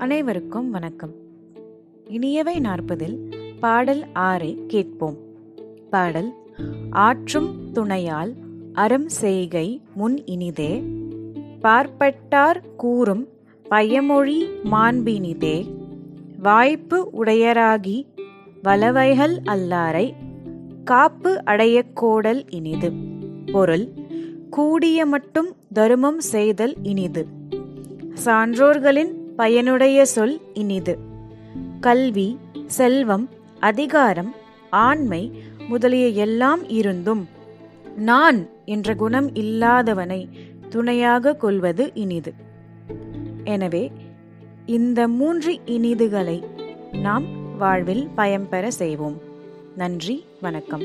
அனைவருக்கும் வணக்கம். இனியவை நாற்பதில் பாடல் ஆறை கேட்போம். பாடல் ஆற்றும் துணையால் அறம் செய்கை முன் இனிதே பார்ப்பட்டார் கூறும் பயமொழி மாண்பினிதே வாய்ப்பு உடையராகி வலவைகள் அல்லாரை காப்பு அடையக்கோடல் இனிது. பொருள் கூடிய மட்டும் தருமம் செய்தல் இனிது. சான்றோர்களின் பயனுடைய சொல் இனிது. கல்வி செல்வம் அதிகாரம் ஆண்மை முதலிய எல்லாம் இருந்தும் நான் என்ற குணம் இல்லாதவனை துணையாக கொள்வது இனிது. எனவே இந்த மூன்று இனிதுகளை நாம் வாழ்வில் பயன்பெற செய்வோம். நன்றி வணக்கம்.